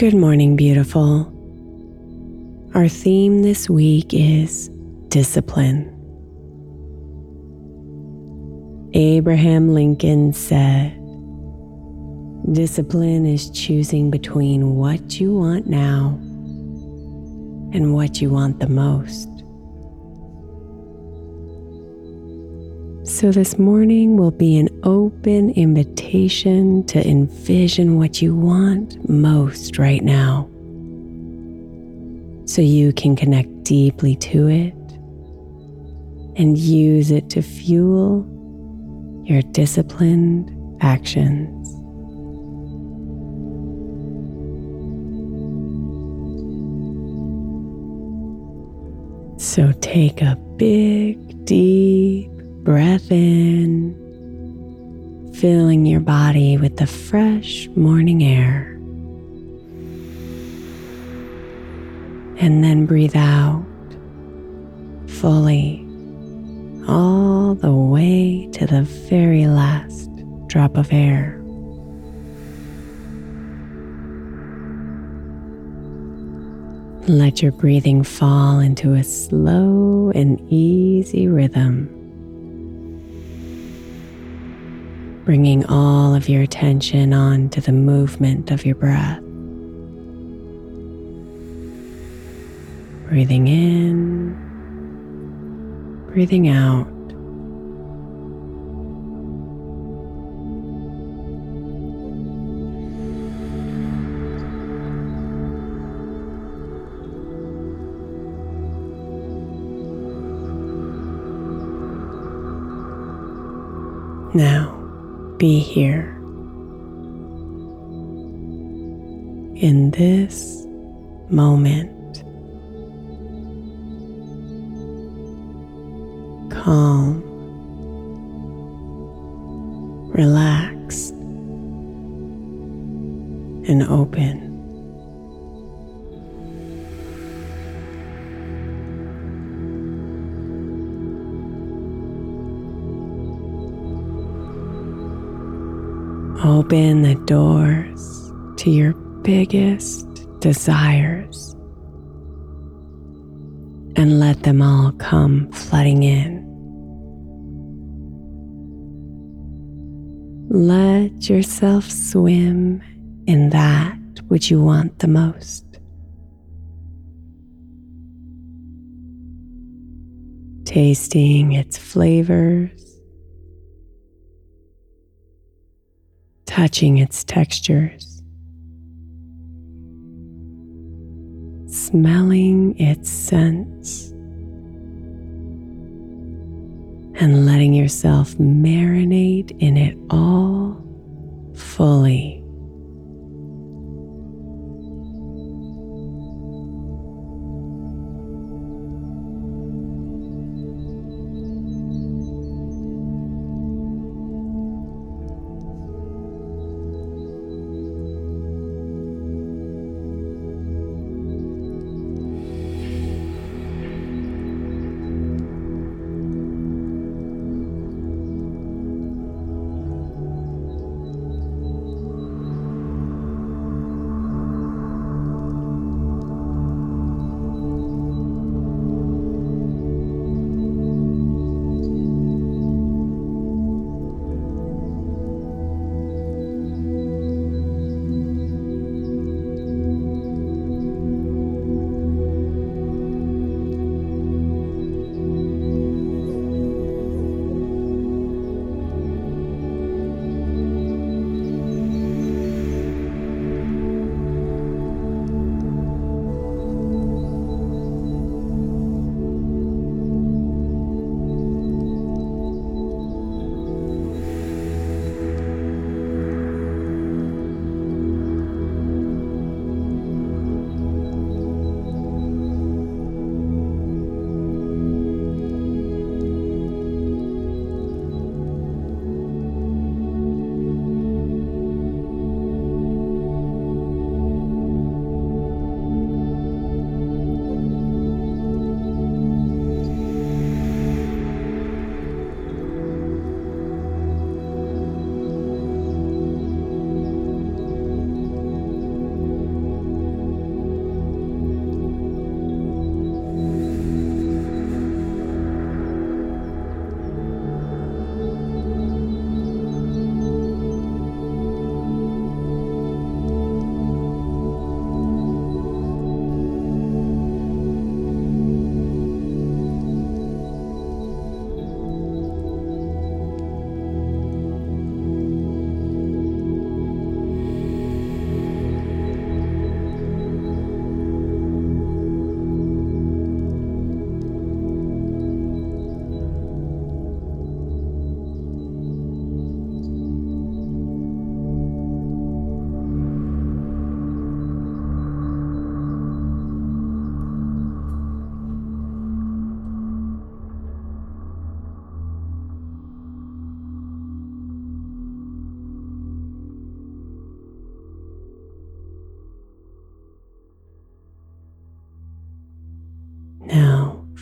Good morning, beautiful. Our theme this week is discipline. Abraham Lincoln said, Discipline is choosing between what you want now and what you want the most. So, this morning will be an open invitation to envision what you want most right now so you can connect deeply to it and use it to fuel your disciplined actions. So take a big, deep breath in, filling your body with the fresh morning air. And then breathe out fully all the way to the very last drop of air. Let your breathing fall into a slow and easy rhythm. Bringing all of your attention onto the movement of your breath. Breathing in, breathing out. Now, be here in this moment. Calm, relaxed, and open. Open the doors to your biggest desires and let them all come flooding in. Let yourself swim in that which you want the most. Tasting its flavors touching its textures, smelling its scents, and letting yourself marinate in it all fully.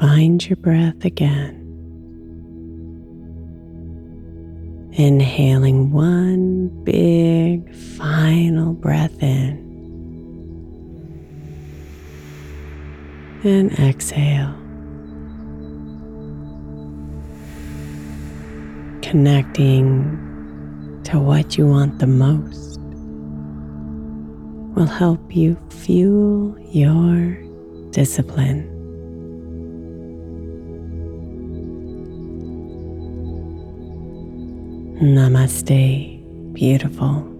Find your breath again. Inhaling one big final breath in. And exhale. Connecting to what you want the most will help you fuel your discipline. Namaste, beautiful.